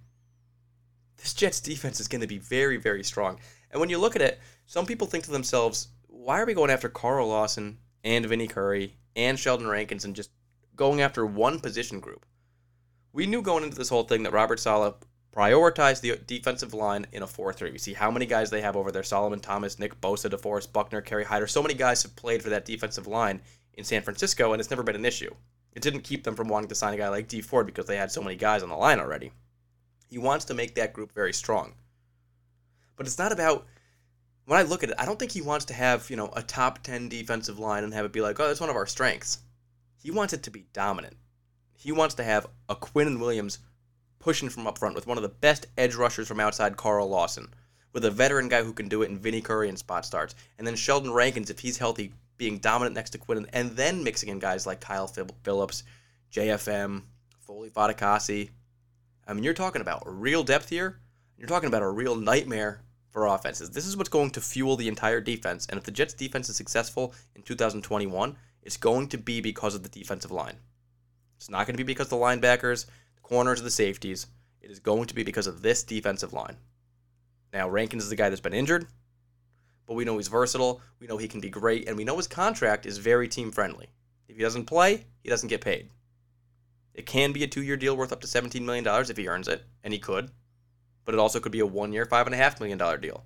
this Jets defense is going to be very, very strong. And when you look at it, some people think to themselves, why are we going after Carl Lawson and Vinny Curry and Sheldon Rankins and just going after one position group? We knew going into this whole thing that Robert Saleh prioritized the defensive line in a 4-3. We see how many guys they have over there. Solomon Thomas, Nick Bosa, DeForest Buckner, Kerry Hyder. So many guys have played for that defensive line in San Francisco, and it's never been an issue. It didn't keep them from wanting to sign a guy like D Ford because they had so many guys on the line already. He wants to make that group very strong. But it's not about when I look at it, I don't think he wants to have, you know, a top 10 defensive line and have it be like, "Oh, that's one of our strengths." He wants it to be dominant. He wants to have a Quinnen Williams pushing from up front with one of the best edge rushers from outside, Carl Lawson, with a veteran guy who can do it in Vinny Curry and spot starts, and then Sheldon Rankins if he's healthy being dominant next to Quinn, and then mixing in guys like Kyle Phillips, JFM, Foley Fatukasi, I mean, you're talking about real depth here. You're talking about a real nightmare for offenses. This is what's going to fuel the entire defense. And if the Jets defense is successful in 2021, it's going to be because of the defensive line. It's not going to be because of the linebackers, the corners, or the safeties. It is going to be because of this defensive line. Now, Rankins is the guy that's been injured, but we know he's versatile. We know he can be great, and we know his contract is very team friendly. If he doesn't play, he doesn't get paid. It can be a two year deal worth up to $17 million if he earns it, and he could. But it also could be a one year, $5.5 million deal.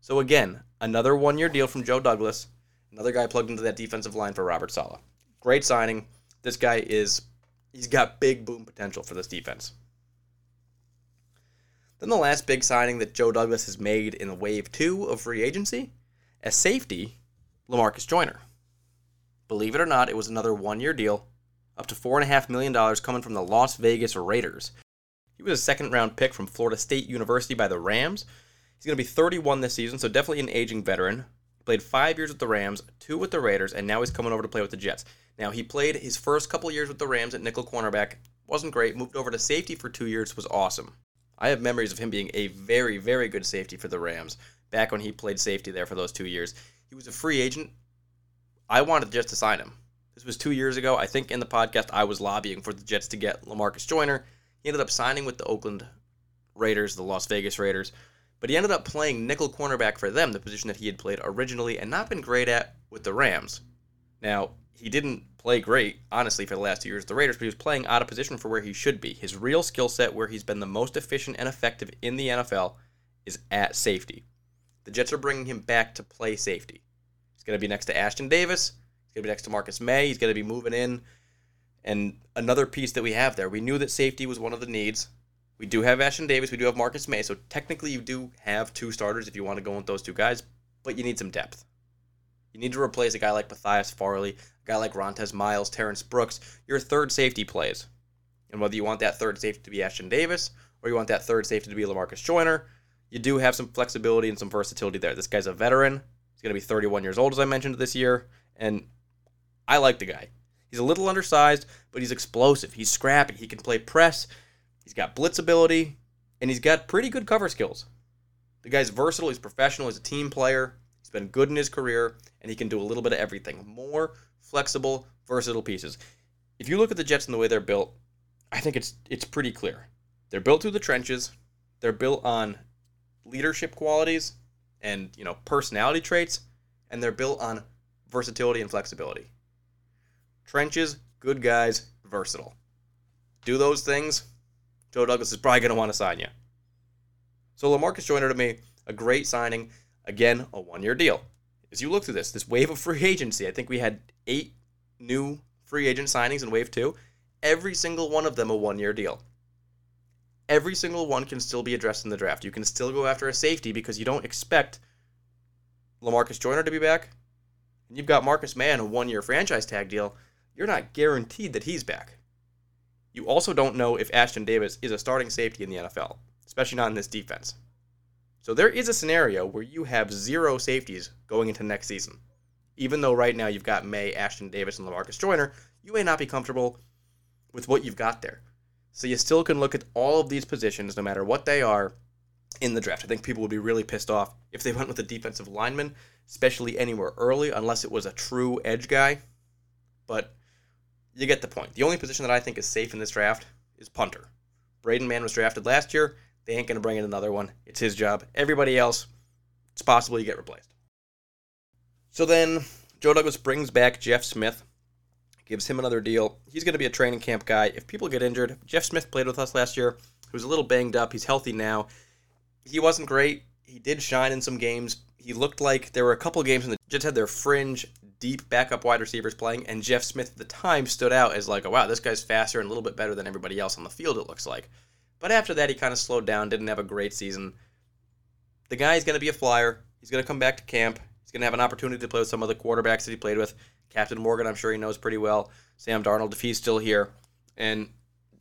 So again, another one year deal from Joe Douglas, another guy plugged into that defensive line for Robert Saleh. Great signing. This guy is, he's got big boom potential for this defense. Then the last big signing that Joe Douglas has made in the wave two of free agency, as safety, Lamarcus Joyner. Believe it or not, it was another one year deal up to $4.5 million coming from the Las Vegas Raiders. He was a second round pick from Florida State University by the Rams. He's going to be 31 this season, so definitely an aging veteran. He played five years with the Rams, two with the Raiders, and now he's coming over to play with the Jets. Now, he played his first couple years with the Rams at nickel cornerback. Wasn't great. Moved over to safety for two years. Was awesome. I have memories of him being a very, very good safety for the Rams back when he played safety there for those two years. He was a free agent. I wanted just to sign him. This was two years ago. I think in the podcast I was lobbying for the Jets to get Lamarcus Joyner. He ended up signing with the Oakland Raiders, the Las Vegas Raiders, but he ended up playing nickel cornerback for them, the position that he had played originally and not been great at with the Rams. Now, he didn't play great, honestly, for the last two years of the Raiders, but he was playing out of position for where he should be. His real skill set, where he's been the most efficient and effective in the NFL, is at safety. The Jets are bringing him back to play safety. He's going to be next to Ashtyn Davis. He's going to be next to Marcus Maye. He's going to be moving in. And another piece that we have there, we knew that safety was one of the needs. We do have Ashtyn Davis. We do have Marcus Maye. So technically, you do have two starters if you want to go with those two guys, but you need some depth. You need to replace a guy like Matthias Farley, a guy like Rontez Miles, Terrence Brooks, your third safety plays. And whether you want that third safety to be Ashtyn Davis or you want that third safety to be Lamarcus Joyner, you do have some flexibility and some versatility there. This guy's a veteran. He's going to be 31 years old, as I mentioned this year. And I like the guy. He's a little undersized, but he's explosive. He's scrappy. He can play press. He's got blitz ability, and he's got pretty good cover skills. The guy's versatile. He's professional. He's a team player. He's been good in his career, and he can do a little bit of everything. More flexible, versatile pieces. If you look at the Jets and the way they're built, I think it's it's pretty clear. They're built through the trenches. They're built on leadership qualities and you know personality traits, and they're built on versatility and flexibility. Trenches, good guys, versatile. Do those things, Joe Douglas is probably going to want to sign you. So Lamarcus Joyner to me, a great signing. Again, a one-year deal. As you look through this, this wave of free agency, I think we had eight new free agent signings in wave two. Every single one of them a one-year deal. Every single one can still be addressed in the draft. You can still go after a safety because you don't expect Lamarcus Joyner to be back. And you've got Marcus Mann, a one-year franchise tag deal you're not guaranteed that he's back. You also don't know if Ashtyn Davis is a starting safety in the NFL, especially not in this defense. So there is a scenario where you have zero safeties going into next season. Even though right now you've got Maye, Ashtyn Davis, and Lamarcus Joyner, you may not be comfortable with what you've got there. So you still can look at all of these positions, no matter what they are, in the draft. I think people would be really pissed off if they went with a defensive lineman, especially anywhere early, unless it was a true edge guy. But you get the point. The only position that I think is safe in this draft is punter. Braden Mann was drafted last year. They ain't going to bring in another one. It's his job. Everybody else, it's possible you get replaced. So then Joe Douglas brings back Jeff Smith, gives him another deal. He's going to be a training camp guy. If people get injured, Jeff Smith played with us last year. He was a little banged up. He's healthy now. He wasn't great. He did shine in some games. He looked like there were a couple games when the Jets had their fringe deep backup wide receivers playing, and Jeff Smith at the time stood out as like, oh, wow, this guy's faster and a little bit better than everybody else on the field, it looks like. But after that, he kind of slowed down, didn't have a great season. The guy's going to be a flyer. He's going to come back to camp. He's going to have an opportunity to play with some of the quarterbacks that he played with. Captain Morgan, I'm sure he knows pretty well. Sam Darnold, if he's still here. And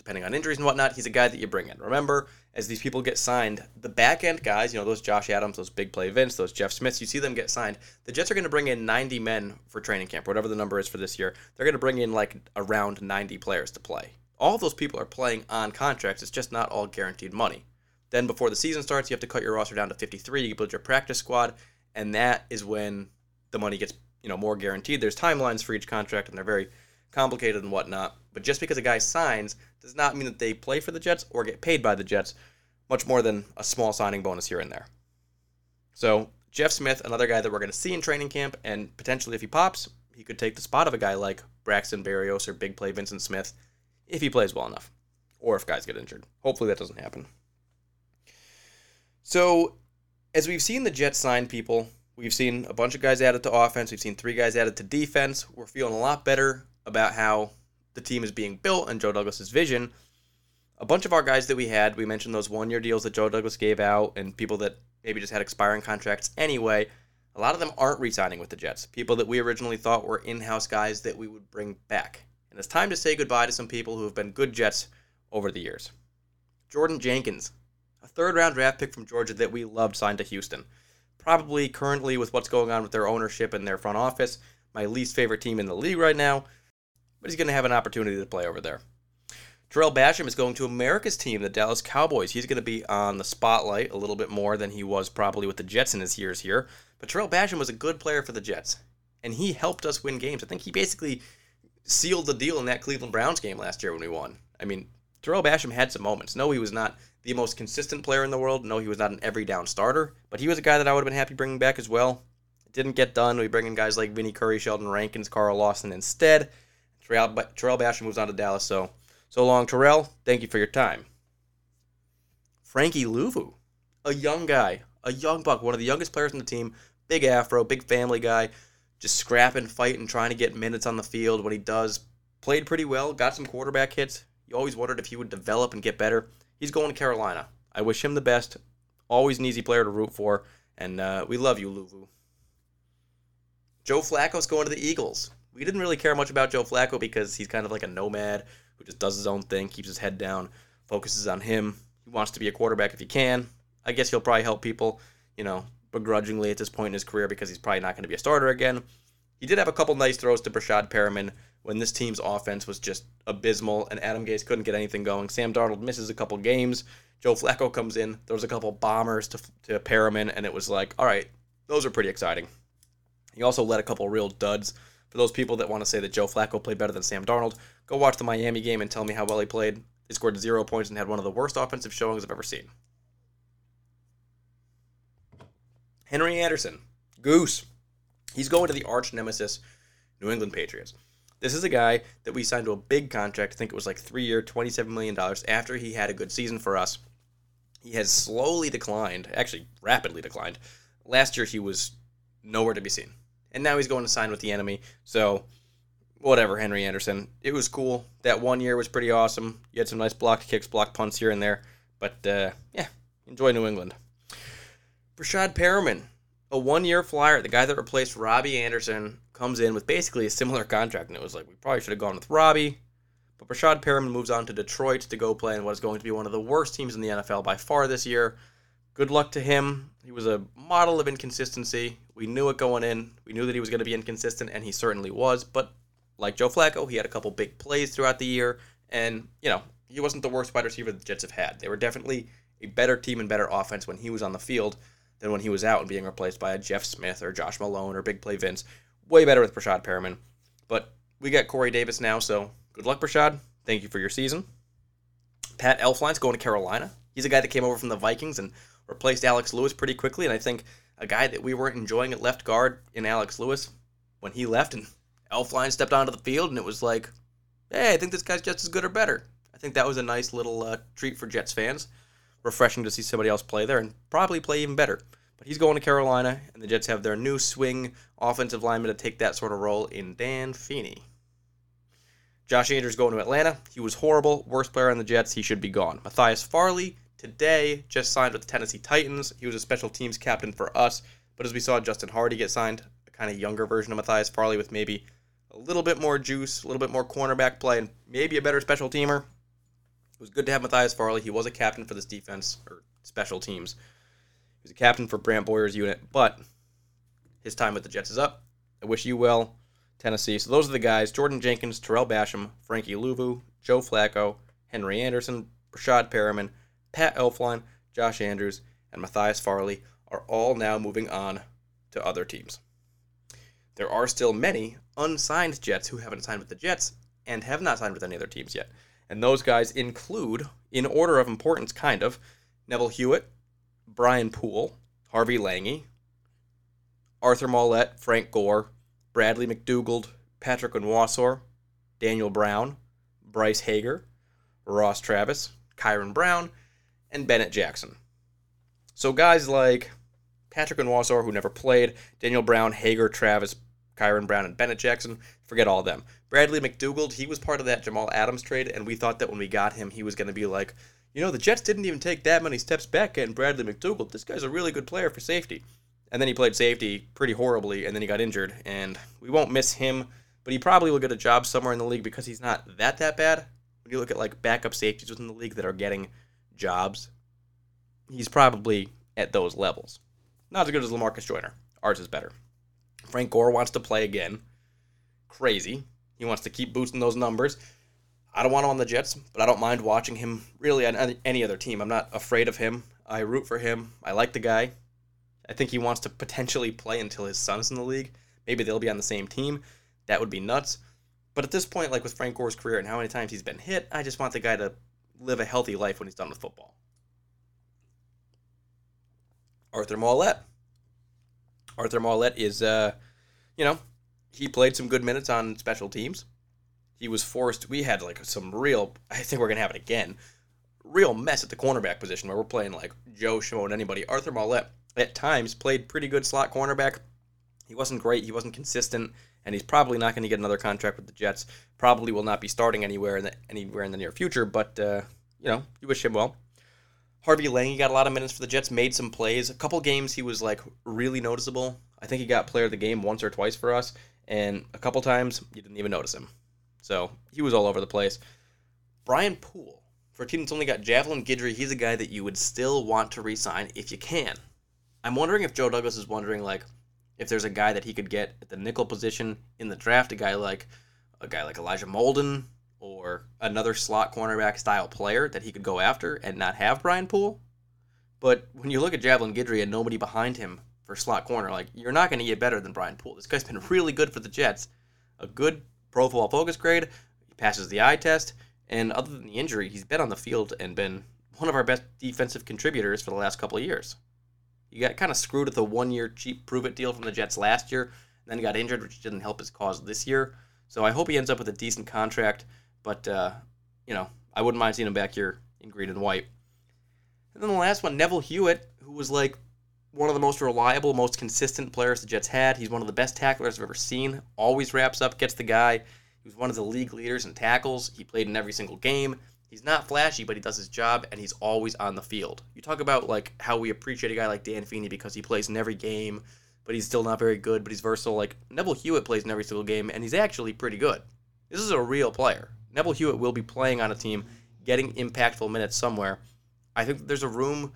depending on injuries and whatnot, he's a guy that you bring in. Remember, as these people get signed, the back end guys, you know, those Josh Adams, those big play Vince, those Jeff Smiths, you see them get signed. The Jets are going to bring in 90 men for training camp, whatever the number is for this year. They're going to bring in like around 90 players to play. All those people are playing on contracts. It's just not all guaranteed money. Then before the season starts, you have to cut your roster down to 53. You build your practice squad, and that is when the money gets you know more guaranteed. There's timelines for each contract, and they're very complicated and whatnot. But just because a guy signs does not mean that they play for the Jets or get paid by the Jets, much more than a small signing bonus here and there. So, Jeff Smith, another guy that we're going to see in training camp, and potentially if he pops, he could take the spot of a guy like Braxton Berrios or big play Vyncint Smith if he plays well enough, or if guys get injured. Hopefully that doesn't happen. So, as we've seen the Jets sign people, we've seen a bunch of guys added to offense, we've seen three guys added to defense. We're feeling a lot better about how the team is being built and Joe Douglas's vision. A bunch of our guys that we had, we mentioned those one year deals that Joe Douglas gave out and people that maybe just had expiring contracts anyway. A lot of them aren't re signing with the Jets. People that we originally thought were in house guys that we would bring back. And it's time to say goodbye to some people who have been good Jets over the years. Jordan Jenkins, a third round draft pick from Georgia that we loved, signed to Houston. Probably currently, with what's going on with their ownership and their front office, my least favorite team in the league right now but he's going to have an opportunity to play over there. Tarell Basham is going to America's team, the Dallas Cowboys. He's going to be on the spotlight a little bit more than he was probably with the Jets in his years here. But Tarell Basham was a good player for the Jets, and he helped us win games. I think he basically sealed the deal in that Cleveland Browns game last year when we won. I mean, Tarell Basham had some moments. No, he was not the most consistent player in the world. No, he was not an every down starter, but he was a guy that I would have been happy bringing back as well. It didn't get done. We bring in guys like Vinny Curry, Sheldon Rankins, Carl Lawson instead. Tarell, Tarell Basham moves on to Dallas. So, so long, Tarell. Thank you for your time. Frankie Luvu, a young guy, a young buck, one of the youngest players on the team. Big afro, big family guy, just scrapping, fighting, trying to get minutes on the field. When he does, played pretty well, got some quarterback hits. You always wondered if he would develop and get better. He's going to Carolina. I wish him the best. Always an easy player to root for, and uh, we love you, Luvu. Joe Flacco's going to the Eagles. We didn't really care much about Joe Flacco because he's kind of like a nomad who just does his own thing, keeps his head down, focuses on him. He wants to be a quarterback if he can. I guess he'll probably help people, you know, begrudgingly at this point in his career because he's probably not going to be a starter again. He did have a couple nice throws to Breshad Perriman when this team's offense was just abysmal and Adam Gase couldn't get anything going. Sam Darnold misses a couple games. Joe Flacco comes in, throws a couple bombers to, to Perriman, and it was like, all right, those are pretty exciting. He also led a couple real duds. For those people that want to say that Joe Flacco played better than Sam Darnold, go watch the Miami game and tell me how well he played. He scored zero points and had one of the worst offensive showings I've ever seen. Henry Anderson, Goose. He's going to the arch nemesis, New England Patriots. This is a guy that we signed to a big contract. I think it was like three year, $27 million after he had a good season for us. He has slowly declined, actually, rapidly declined. Last year, he was nowhere to be seen. And now he's going to sign with the enemy. So, whatever, Henry Anderson. It was cool. That one year was pretty awesome. You had some nice block kicks, block punts here and there. But, uh, yeah, enjoy New England. Breshad Perriman, a one year flyer, the guy that replaced Robbie Anderson, comes in with basically a similar contract. And it was like, we probably should have gone with Robbie. But Breshad Perriman moves on to Detroit to go play in what is going to be one of the worst teams in the NFL by far this year. Good luck to him. He was a model of inconsistency. We knew it going in. We knew that he was going to be inconsistent, and he certainly was. But like Joe Flacco, he had a couple big plays throughout the year. And, you know, he wasn't the worst wide receiver the Jets have had. They were definitely a better team and better offense when he was on the field than when he was out and being replaced by a Jeff Smith or Josh Malone or Big Play Vince. Way better with Breshad Perriman. But we got Corey Davis now, so good luck, Breshad. Thank you for your season. Pat Elflein's going to Carolina. He's a guy that came over from the Vikings and replaced Alex Lewis pretty quickly, and I think a guy that we weren't enjoying at left guard in Alex Lewis when he left and Elflein stepped onto the field, and it was like, hey, I think this guy's just as good or better. I think that was a nice little uh, treat for Jets fans. Refreshing to see somebody else play there and probably play even better. But he's going to Carolina, and the Jets have their new swing offensive lineman to take that sort of role in Dan Feeney. Josh Andrews going to Atlanta. He was horrible, worst player on the Jets. He should be gone. Matthias Farley today just signed with the Tennessee Titans. He was a special teams captain for us, but as we saw Justin Hardy get signed, a kind of younger version of Matthias Farley with maybe a little bit more juice, a little bit more cornerback play, and maybe a better special teamer. It was good to have Matthias Farley. He was a captain for this defense or special teams. He was a captain for Brant Boyer's unit, but his time with the Jets is up. I wish you well, Tennessee. So those are the guys: Jordan Jenkins, Tarell Basham, Frankie Luvu, Joe Flacco, Henry Anderson, Breshad Perriman, Pat Elflein, Josh Andrews, and Matthias Farley are all now moving on to other teams. There are still many unsigned Jets who haven't signed with the Jets and have not signed with any other teams yet. And those guys include, in order of importance, kind of, Neville Hewitt, Brian Poole, Harvey Langi, Arthur Maulet, Frank Gore, Bradley McDougald, Patrick Onwuasor, Daniel Brown, Bryce Hager, Ross Travis, Kyron Brown, and Bennett Jackson. So guys like Patrick and Onwuasor, who never played, Daniel Brown, Hager, Travis, Kyron Brown, and Bennett Jackson, forget all of them. Bradley McDougald, he was part of that Jamal Adams trade, and we thought that when we got him, he was going to be like, you know, the Jets didn't even take that many steps back getting Bradley McDougald. This guy's a really good player for safety. And then he played safety pretty horribly, and then he got injured, and we won't miss him, but he probably will get a job somewhere in the league because he's not that that bad. When you look at like backup safeties within the league that are getting jobs, he's probably at those levels. Not as good as Lamarcus Joyner. Ours is better. Frank Gore wants to play again. Crazy. He wants to keep boosting those numbers. I don't want him on the Jets, but I don't mind watching him really on any other team. I'm not afraid of him. I root for him. I like the guy. I think he wants to potentially play until his son's in the league. Maybe they'll be on the same team. That would be nuts. But at this point, like with Frank Gore's career and how many times he's been hit, I just want the guy to live a healthy life when he's done with football. Arthur Maulet. Arthur Maulet is, uh, you know, he played some good minutes on special teams. He was forced. We had like some real. I think we're gonna have it again. Real mess at the cornerback position where we're playing like Joe Schmo and anybody. Arthur Maulet at times played pretty good slot cornerback. He wasn't great. He wasn't consistent, and he's probably not going to get another contract with the Jets. Probably will not be starting anywhere in the, anywhere in the near future. But uh, you know, you wish him well. Harvey Langi he got a lot of minutes for the Jets, made some plays. A couple games he was like really noticeable. I think he got player of the game once or twice for us, and a couple times you didn't even notice him. So he was all over the place. Brian Poole, for a team that's only got Javelin Guidry, he's a guy that you would still want to re-sign if you can. I'm wondering if Joe Douglas is wondering like if there's a guy that he could get at the nickel position in the draft, a guy like a guy like Elijah Molden or another slot cornerback style player that he could go after and not have Brian Poole. But when you look at Javelin Guidry and nobody behind him for slot corner, like you're not going to get better than Brian Poole. This guy's been really good for the Jets. A good Pro Football Focus grade. He passes the eye test, and other than the injury, he's been on the field and been one of our best defensive contributors for the last couple of years. He got kind of screwed with a one-year cheap prove-it deal from the Jets last year, and then he got injured, which didn't help his cause this year. So I hope he ends up with a decent contract. But uh, you know, I wouldn't mind seeing him back here in green and white. And then the last one, Neville Hewitt, who was like one of the most reliable, most consistent players the Jets had. He's one of the best tacklers I've ever seen. Always wraps up, gets the guy. He was one of the league leaders in tackles. He played in every single game. He's not flashy, but he does his job, and he's always on the field. You talk about like how we appreciate a guy like Dan Feeney because he plays in every game, but he's still not very good, but he's versatile. Like Neville Hewitt plays in every single game, and he's actually pretty good. This is a real player. Neville Hewitt will be playing on a team, getting impactful minutes somewhere. I think there's a room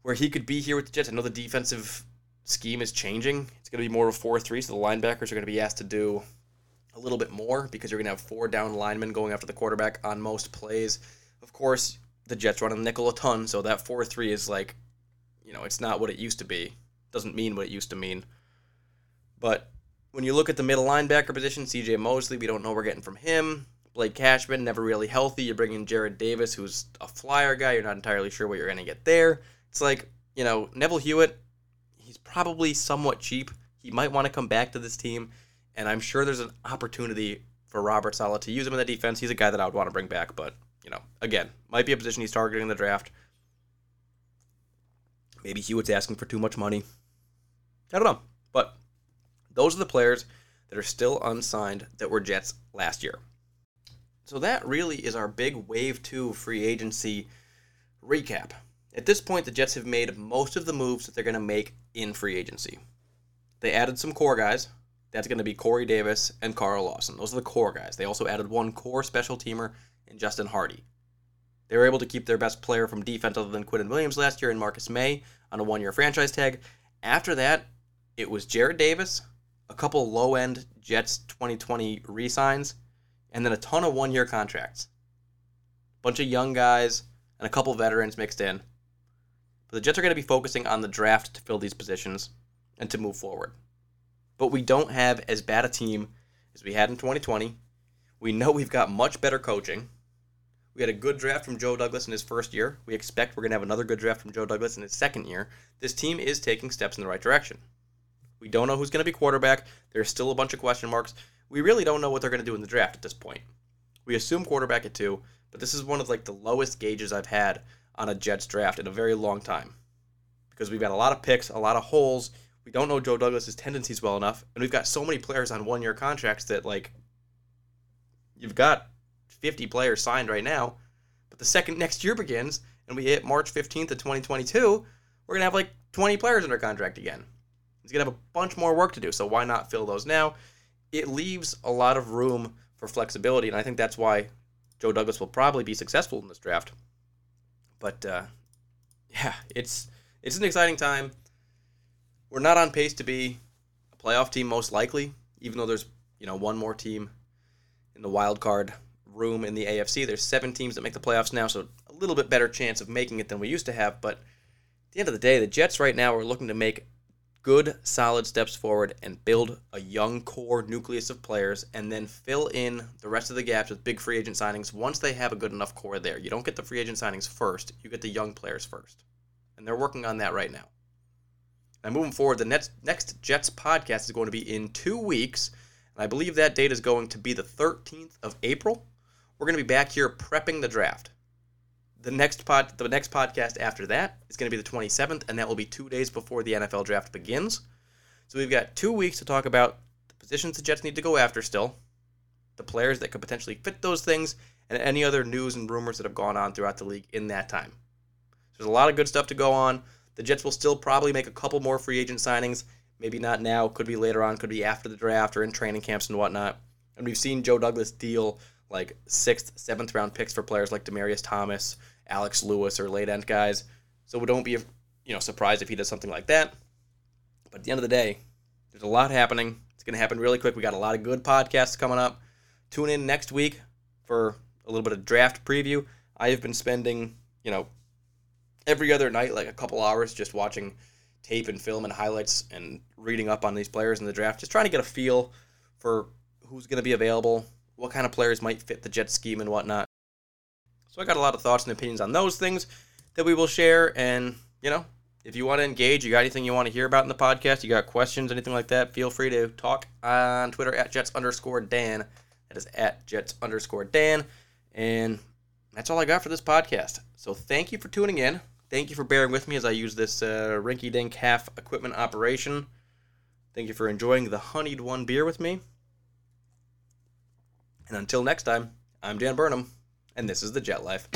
where he could be here with the Jets. I know the defensive scheme is changing. It's going to be more of a 4 3, so the linebackers are going to be asked to do a little bit more because you're going to have four down linemen going after the quarterback on most plays. Of course, the Jets run a nickel a ton, so that 4 3 is like, you know, it's not what it used to be. Doesn't mean what it used to mean. But when you look at the middle linebacker position, CJ Mosley, we don't know we're getting from him. Blake Cashman, never really healthy. You're bringing Jarrad Davis, who's a flyer guy. You're not entirely sure what you're going to get there. It's like, you know, Neville Hewitt, he's probably somewhat cheap. He might want to come back to this team, and I'm sure there's an opportunity for Robert Saleh to use him in the defense. He's a guy that I would want to bring back, but, you know, again, might be a position he's targeting in the draft. Maybe Hewitt's asking for too much money. I don't know. But those are the players that are still unsigned that were Jets last year. So that really is our big Wave 2 free agency recap. At this point, the Jets have made most of the moves that they're going to make in free agency. They added some core guys. That's going to be Corey Davis and Carl Lawson. Those are the core guys. They also added one core special teamer in Justin Hardy. They were able to keep their best player from defense other than Quinnen Williams last year and Marcus Maye on a one year franchise tag. After that, it was Jarrad Davis, a couple low end Jets 2020 re signs, and then a ton of one year contracts. Bunch of young guys and a couple veterans mixed in. But the Jets are going to be focusing on the draft to fill these positions and to move forward. But we don't have as bad a team as we had in 2020. We know we've got much better coaching. We had a good draft from Joe Douglas in his first year. We expect we're going to have another good draft from Joe Douglas in his second year. This team is taking steps in the right direction. We don't know who's going to be quarterback. There's still a bunch of question marks. We really don't know what they're going to do in the draft at this point. We assume quarterback at two, but this is one of like the lowest gauges I've had on a Jets draft in a very long time. Because we've got a lot of picks, a lot of holes. We don't know Joe Douglas's tendencies well enough, and we've got so many players on one year contracts that like you've got 50 players signed right now, but the second next year begins and we hit March 15th of 2022, we're to have like 20 players under contract again. He's to have a bunch more work to do, so why not fill those now? It leaves a lot of room for flexibility, and I think that's why Joe Douglas will probably be successful in this draft. But uh, yeah, it's it's an exciting time. We're not on pace to be a playoff team most likely, even though there's you know one more team in the wild card room in the AFC. There's seven teams that make the playoffs now, so a little bit better chance of making it than we used to have. But at the end of the day, the Jets right now are looking to make good, solid steps forward and build a young core nucleus of players and then fill in the rest of the gaps with big free agent signings once they have a good enough core there. You don't get the free agent signings first, you get the young players first. And they're working on that right now. Now, moving forward, the next, next Jets podcast is going to be in two weeks. And I believe that date is going to be the 13th of April. We're going to be back here prepping the draft the next pod the next podcast after that is going to be the 27th and that will be 2 days before the NFL draft begins. So we've got 2 weeks to talk about the positions the Jets need to go after still, the players that could potentially fit those things and any other news and rumors that have gone on throughout the league in that time. So there's a lot of good stuff to go on. The Jets will still probably make a couple more free agent signings, Maybe not now, could be later on, could be after the draft or in training camps and whatnot. And we've seen Joe Douglas deal like sixth, seventh round picks for players like Demaryius Thomas, Alex Lewis, or late end guys. So don't be you know surprised if he does something like that. But at the end of the day, there's a lot happening. It's going to happen really quick. We got a lot of good podcasts coming up. Tune in next week for a little bit of draft preview. I have been spending, you know, every other night like a couple hours just watching tape and film and highlights and reading up on these players in the draft, just trying to get a feel for who's going to be available, what kind of players might fit the Jet scheme and whatnot. So I got a lot of thoughts and opinions on those things that we will share. And, you know, if you want to engage, you got anything you want to hear about in the podcast, you got questions, anything like that, feel free to talk on Twitter at Jets underscore Dan. That is at Jets underscore Dan. And that's all I got for this podcast. So thank you for tuning in. Thank you for bearing with me as I use this uh, rinky dink half equipment operation. Thank you for enjoying the honeyed one beer with me. And until next time, I'm Dan Burnham, and this is the Jet Life.